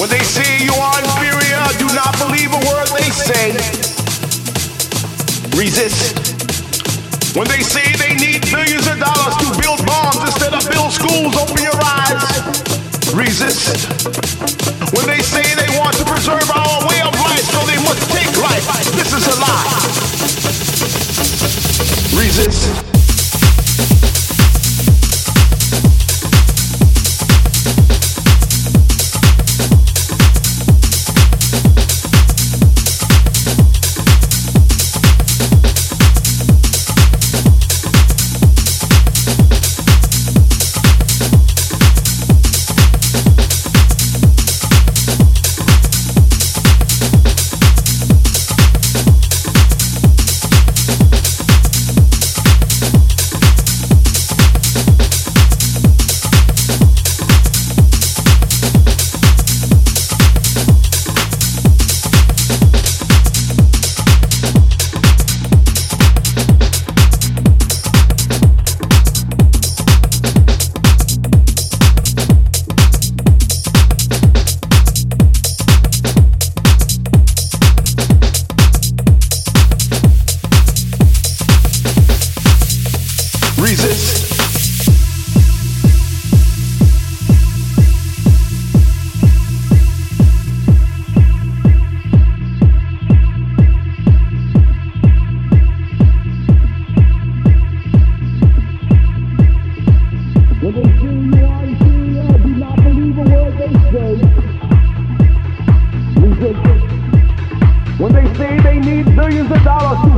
When they say you are inferior, do not believe a word they say. Resist. When they say they need millions of dollars to build bombs instead of build schools, open your eyes. Resist. When they say they want to preserve our way of life, so they must take life. This is a lie. Resist. Resist. When they say they need billions of dollars